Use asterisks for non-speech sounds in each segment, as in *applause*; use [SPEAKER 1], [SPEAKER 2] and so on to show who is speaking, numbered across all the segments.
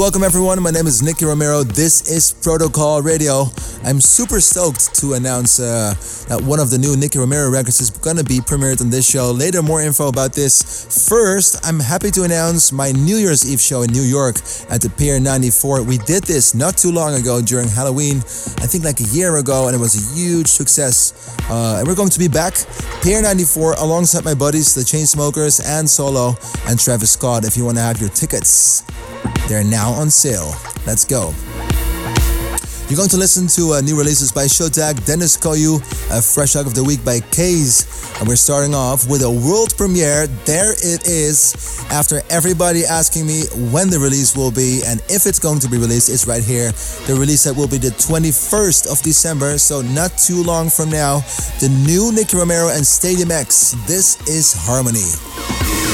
[SPEAKER 1] welcome everyone. My name is Nicky Romero. This is Protocol Radio. I'm super stoked to announce uh, that one of the new Nicky Romero records is gonna be premiered on this show. Later, more info about this. First, I'm happy to announce my New Year's Eve show in New York at the Pier 94. We did this not too long ago during Halloween, I think like a year ago, and it was a huge success. Uh, and we're going to be back, Pier 94, alongside my buddies, the Chainsmokers and Solo and Travis Scott. If you want to have your tickets. They're now on sale. Let's go. You're going to listen to uh, new releases by Showtek, Dennis Koyu, a fresh out of the week by Kaze. And we're starting off with a world premiere. There it is. After everybody asking me when the release will be and if it's going to be released, it's right here. The release that will be the 21st of December, so not too long from now. The new Nicky Romero and Stadium X. This is Harmony.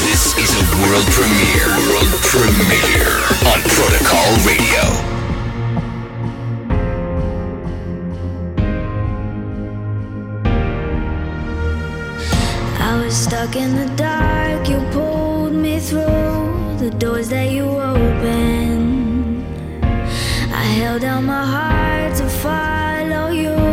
[SPEAKER 2] This is a world premiere. World premiere on Protocol Radio.
[SPEAKER 3] Stuck in the dark, you pulled me through the doors that you opened. I held out my heart to follow you.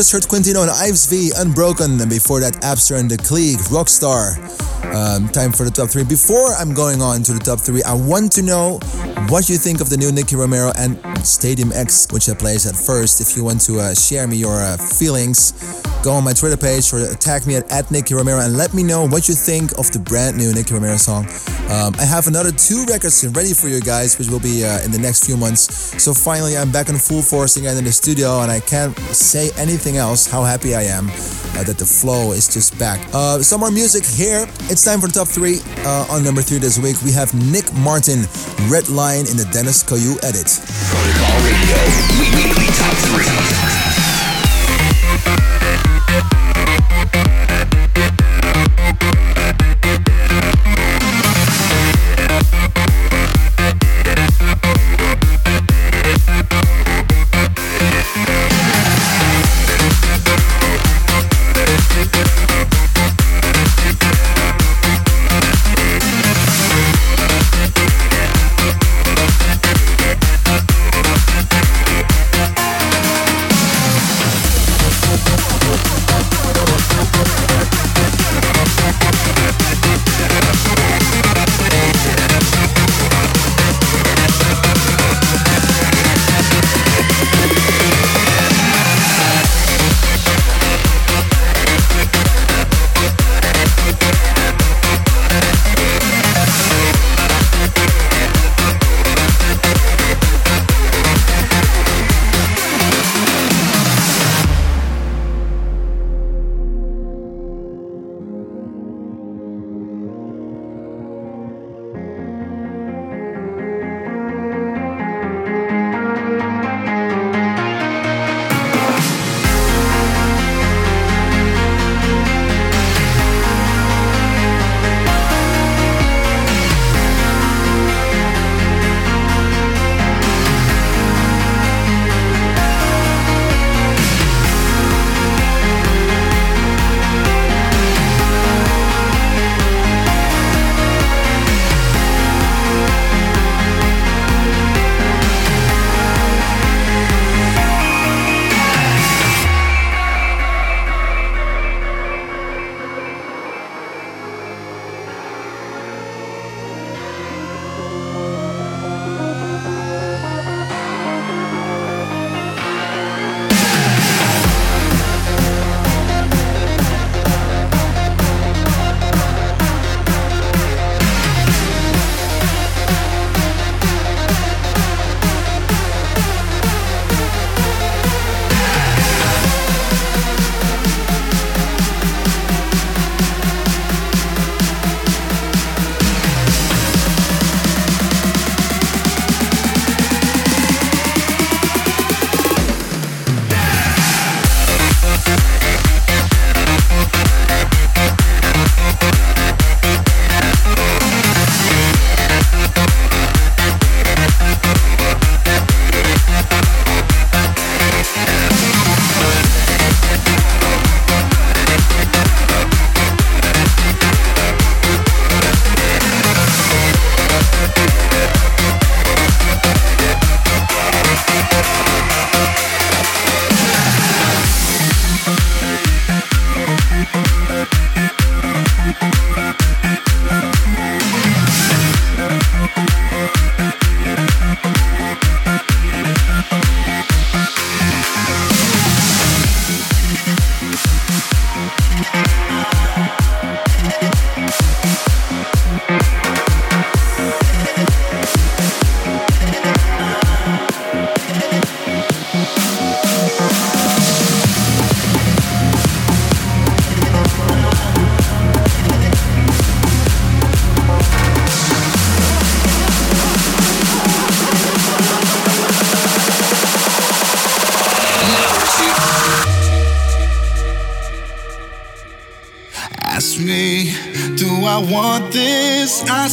[SPEAKER 1] Just heard Quintino and Yves V, Unbroken, and before that, Abster and the Klieg, Rockstar. Um, time for the top three. Before I'm going on to the top three, I want to know what you think of the new Nicky Romero and Stadium X, which I plays at first. If you want to uh, share me your uh, feelings, go on my Twitter page or tag me at, at Nicky Romero and let me know what you think of the brand new Nicky Romero song. Um, I have another two records ready for you guys, which will be uh, in the next few months. So finally, I'm back in full force again in the studio, and I can't say anything else how happy I am uh, that the flow is just back. Uh, some more music here. It's time for top three. Uh, on number three this week, we have Nick Martin, Red Line in the Dennis Koyu edit.
[SPEAKER 2] Top three.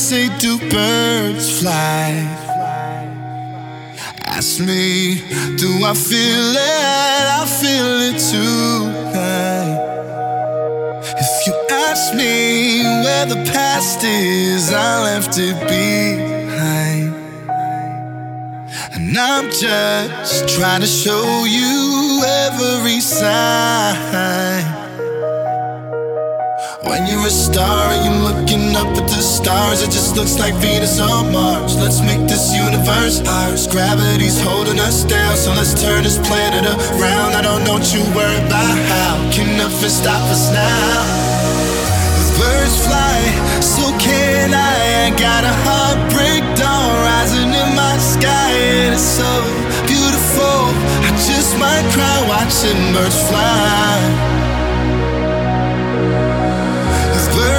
[SPEAKER 4] Say, do birds fly? Ask me, do I feel it? I feel it tonight. If you ask me where the past is, I left it behind. And I'm just trying to show you every sign. When you're a star and you're looking up at the stars, it just looks like Venus on Mars. Let's make this universe ours. Gravity's holding us down, so let's turn this planet around. I don't know what you worry about how. Can nothing stop us now? Birds fly, so can I. I got a heartbreak dawn rising in my sky, and it's so beautiful. I just might cry watching birds fly.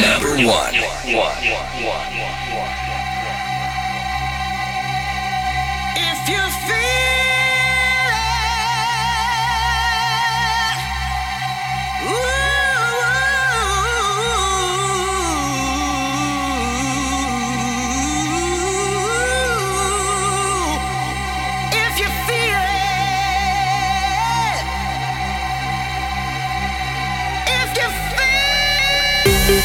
[SPEAKER 4] Number one. If you feel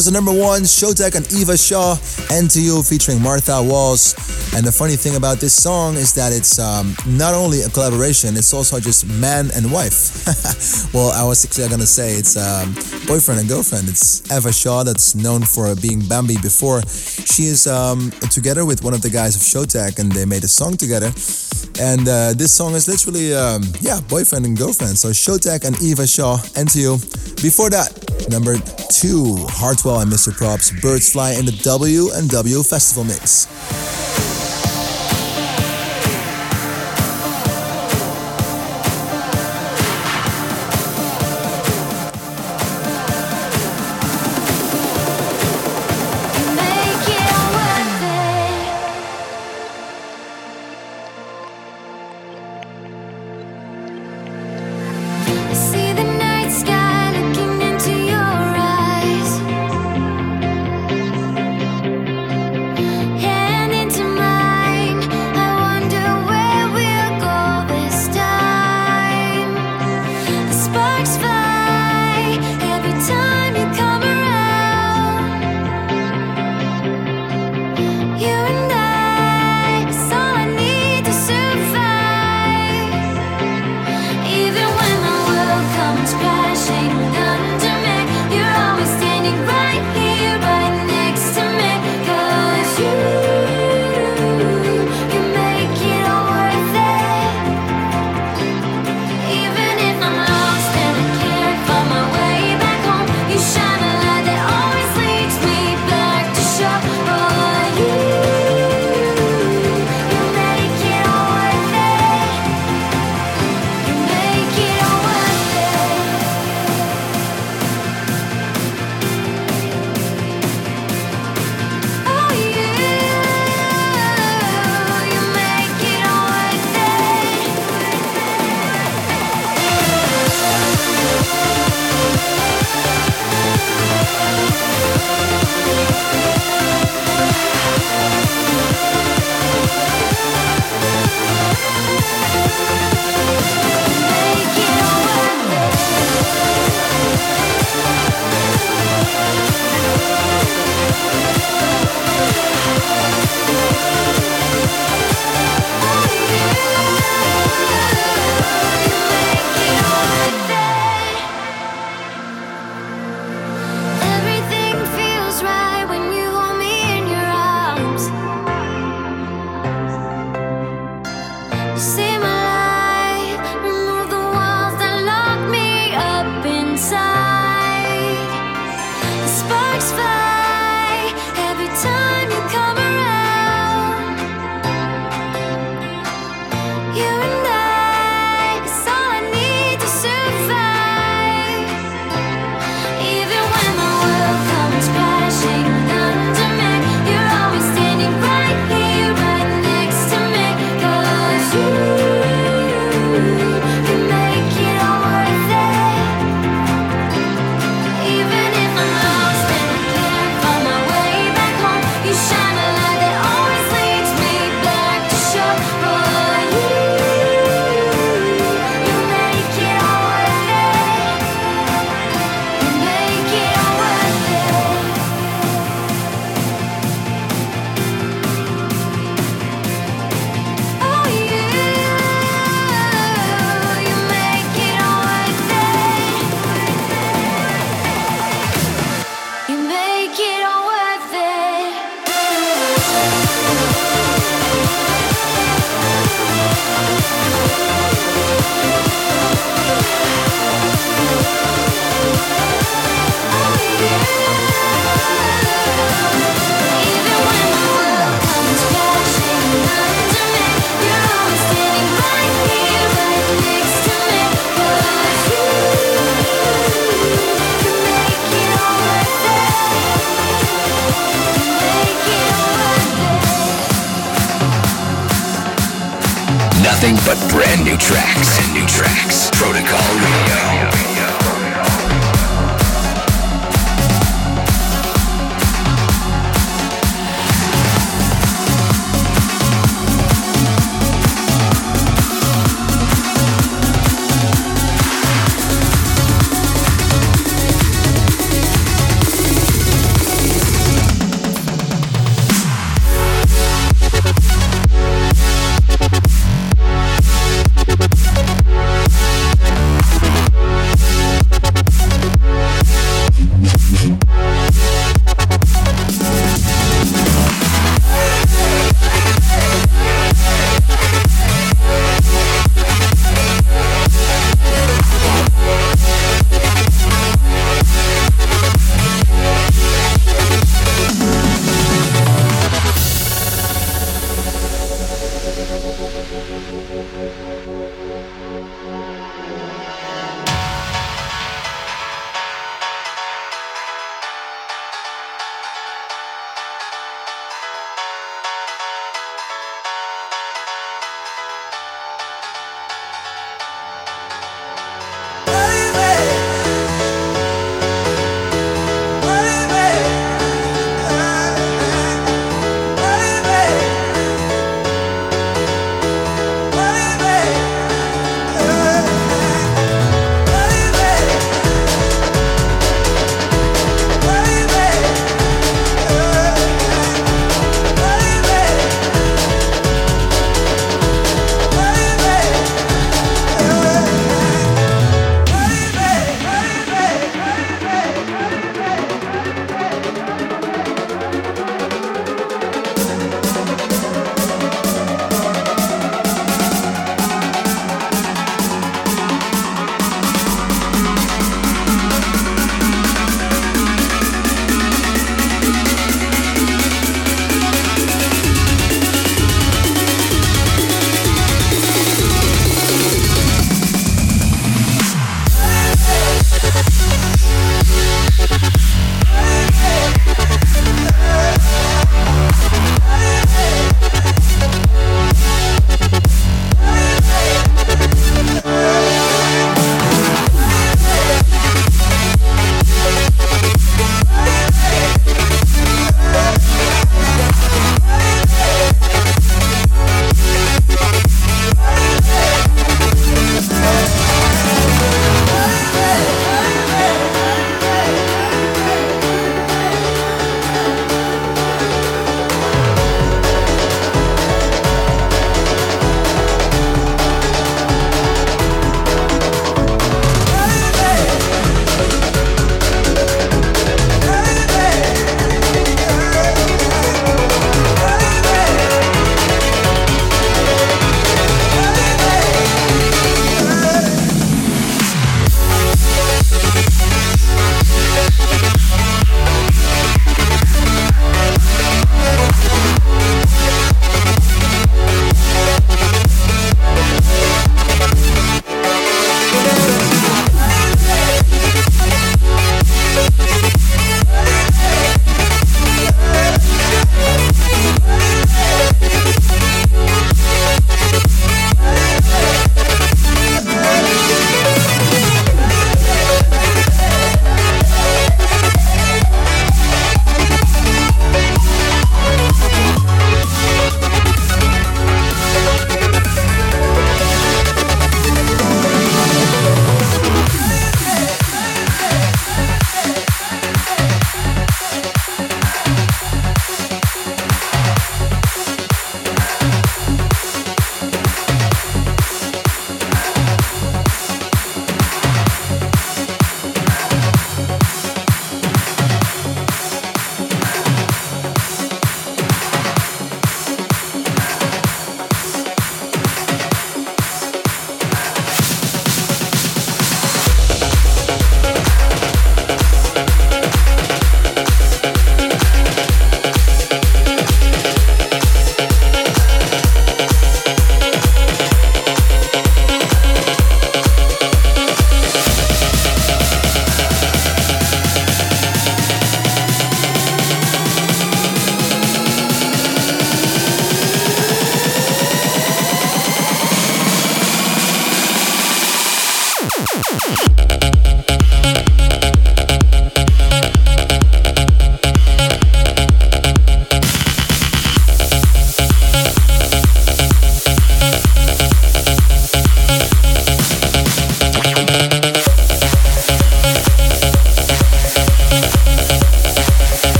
[SPEAKER 5] Was the number one Showtek and Eva Shaw, you featuring Martha Walls. And the funny thing about this song is that it's um, not only a collaboration, it's also just man and wife. *laughs* well, I was actually gonna say it's um, boyfriend and girlfriend. It's Eva Shaw, that's known for being Bambi before. She is um, together with one of the guys of Showtek, and they made a song together. And uh, this song is literally, um, yeah, boyfriend and girlfriend. So Showtek and Eva Shaw, you. Before that, number two, Hardwell and Mr. Probz, Birds Fly in the W and W Festival Mix.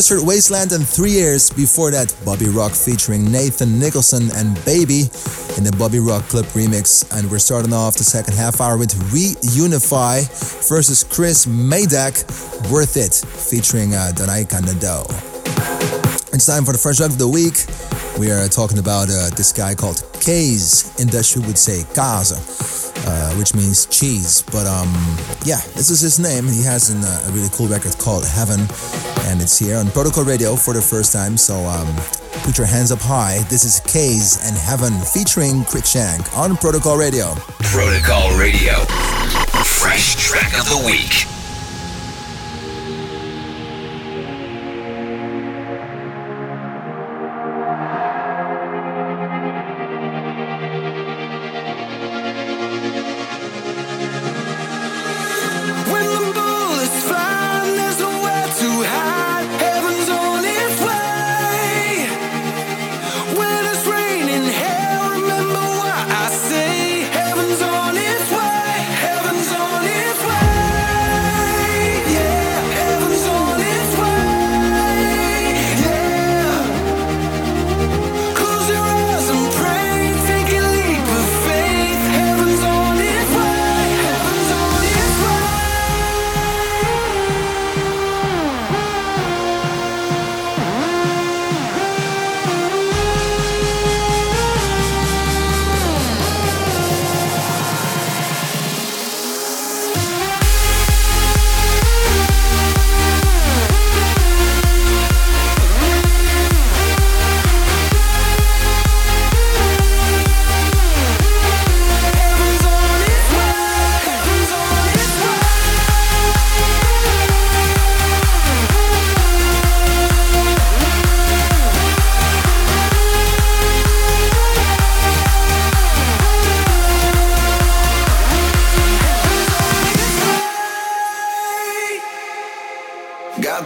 [SPEAKER 1] Just heard Wasteland and Three Years. Before that, Bobby Rock featuring Nathan Nicholson and Baby in the Bobby Rock Club remix. And we're starting off the second half hour with Reunify versus Chris Maydak, Worth It, featuring uh, Donaika Nado. It's time for the first track of the week. We are talking about uh, this guy called Kaaze. Industry would say Kaza. Uh, which means cheese. But um, yeah, this is his name. He has an, uh, a really cool record called Heaven, and it's here on Protocol Radio for the first time. So um, put your hands up high. This is Kaaze and Heaven featuring Cruickshank on Protocol Radio.
[SPEAKER 5] Protocol Radio. Fresh track of the week.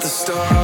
[SPEAKER 5] The stars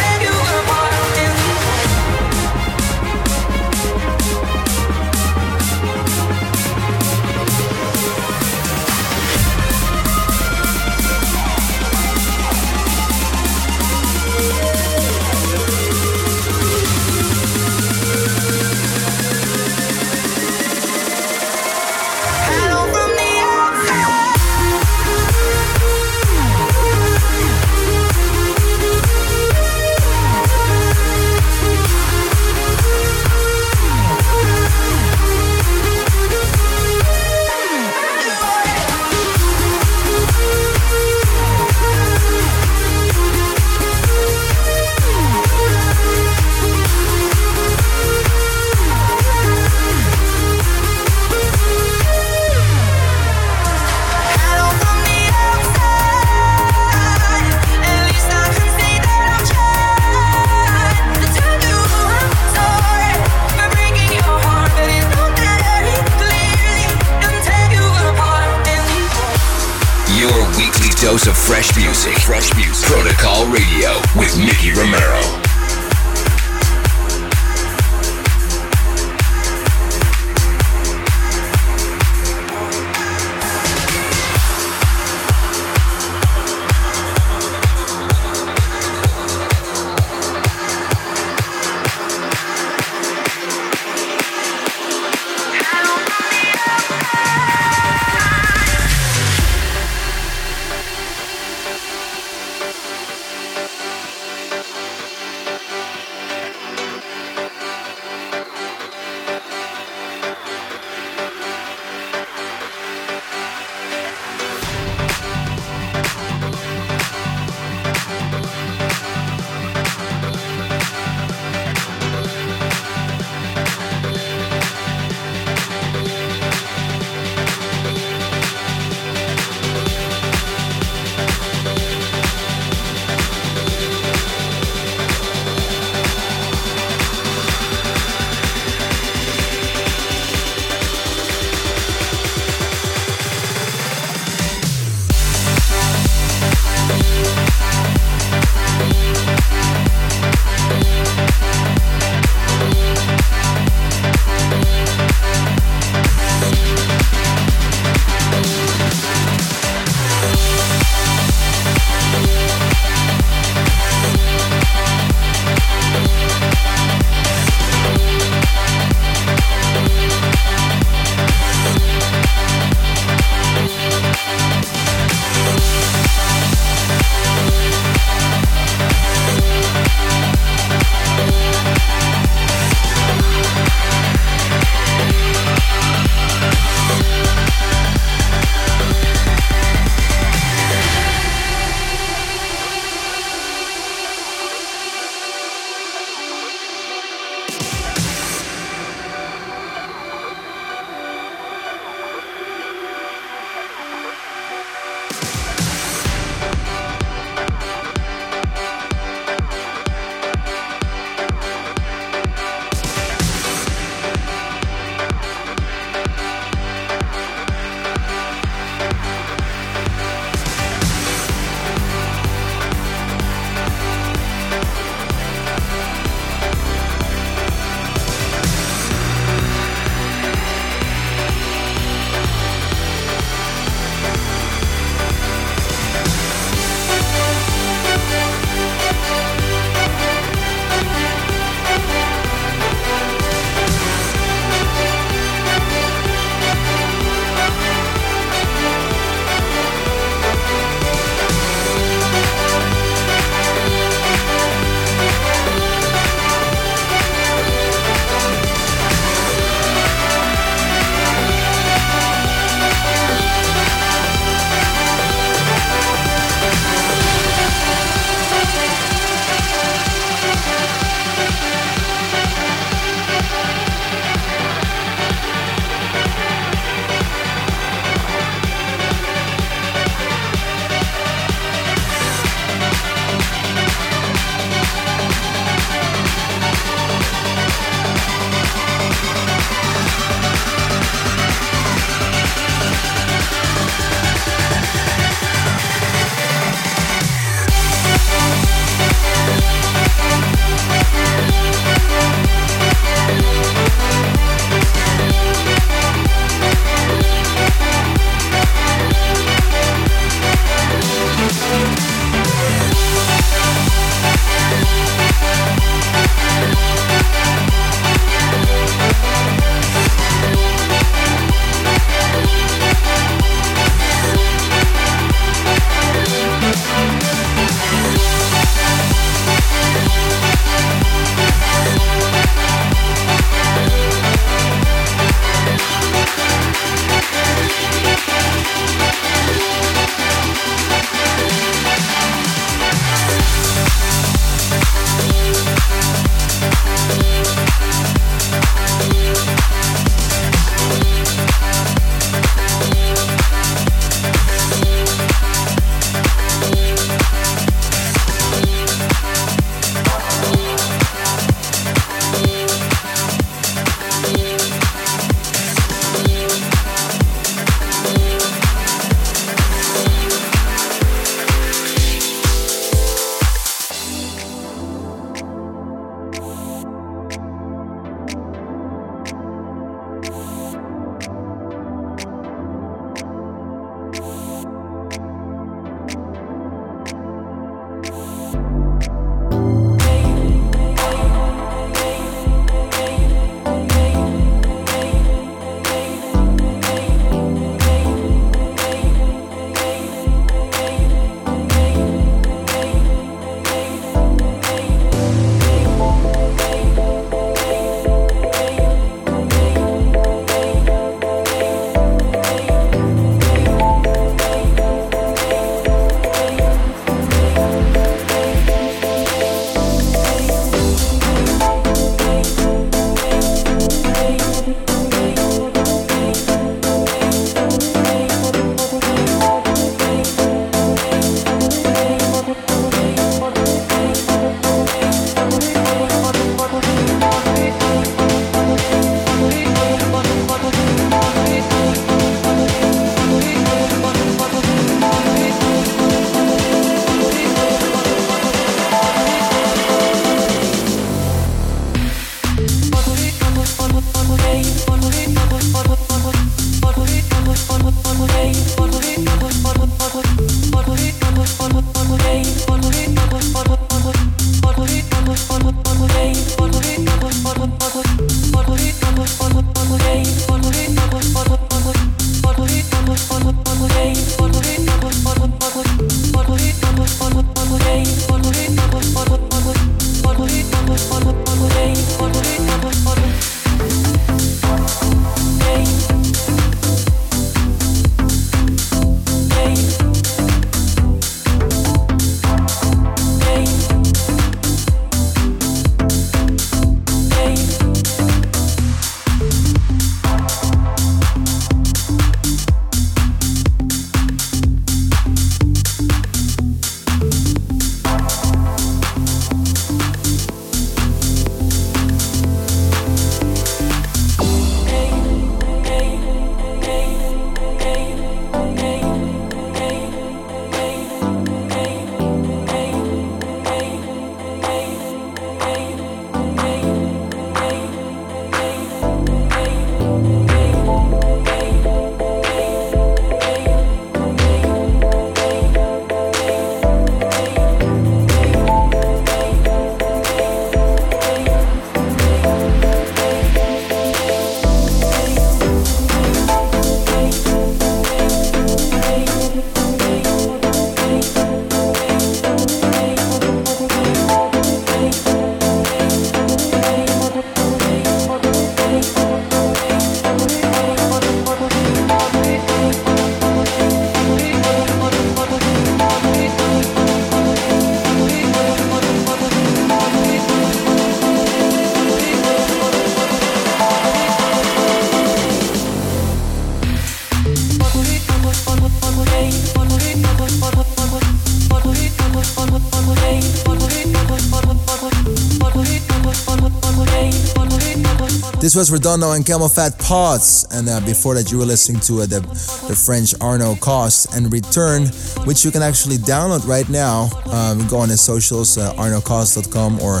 [SPEAKER 1] Was Redondo and CamelPhat Pots, and uh, before that you were listening to uh, the, the French Arno Cost and Return, which you can actually download right now. Um, go on his socials, uh, arnocost.com or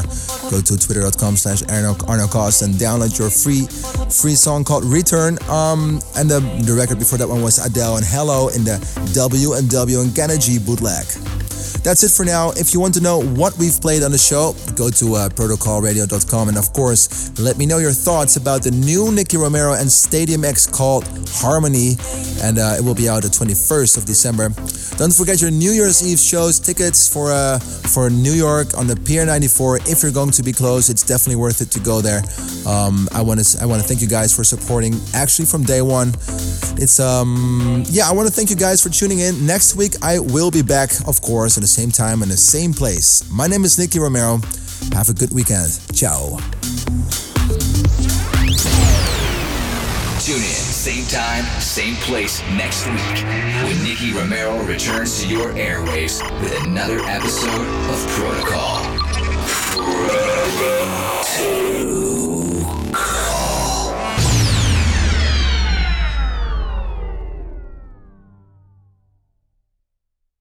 [SPEAKER 1] go to twitter.com slash arnocost and download your free free song called Return. Um, and the, the record before that one was Adele and Hello in the W and W and G bootleg. That's it for now. If you want to know what we've played on the show, go to uh, protocolradio.com and of course, let me know your thoughts about the new Nicky Romero and Stadiumx called Harmony, and uh, it will be out the 21st of December. Don't forget your New Year's Eve shows, tickets for uh, for New York on the Pier 94. If you're going to be close, it's definitely worth it to go there. Um, I want to I want to thank you guys for supporting. Actually, from day one, it's um yeah. I want to thank you guys for tuning in. Next week I will be back, of course, at the same time in the same place. My name is Nicky Romero. Have a good weekend. Ciao.
[SPEAKER 2] Tune in, same time, same place next week when Nicky Romero returns to your airwaves with another episode of Protocol. Ready to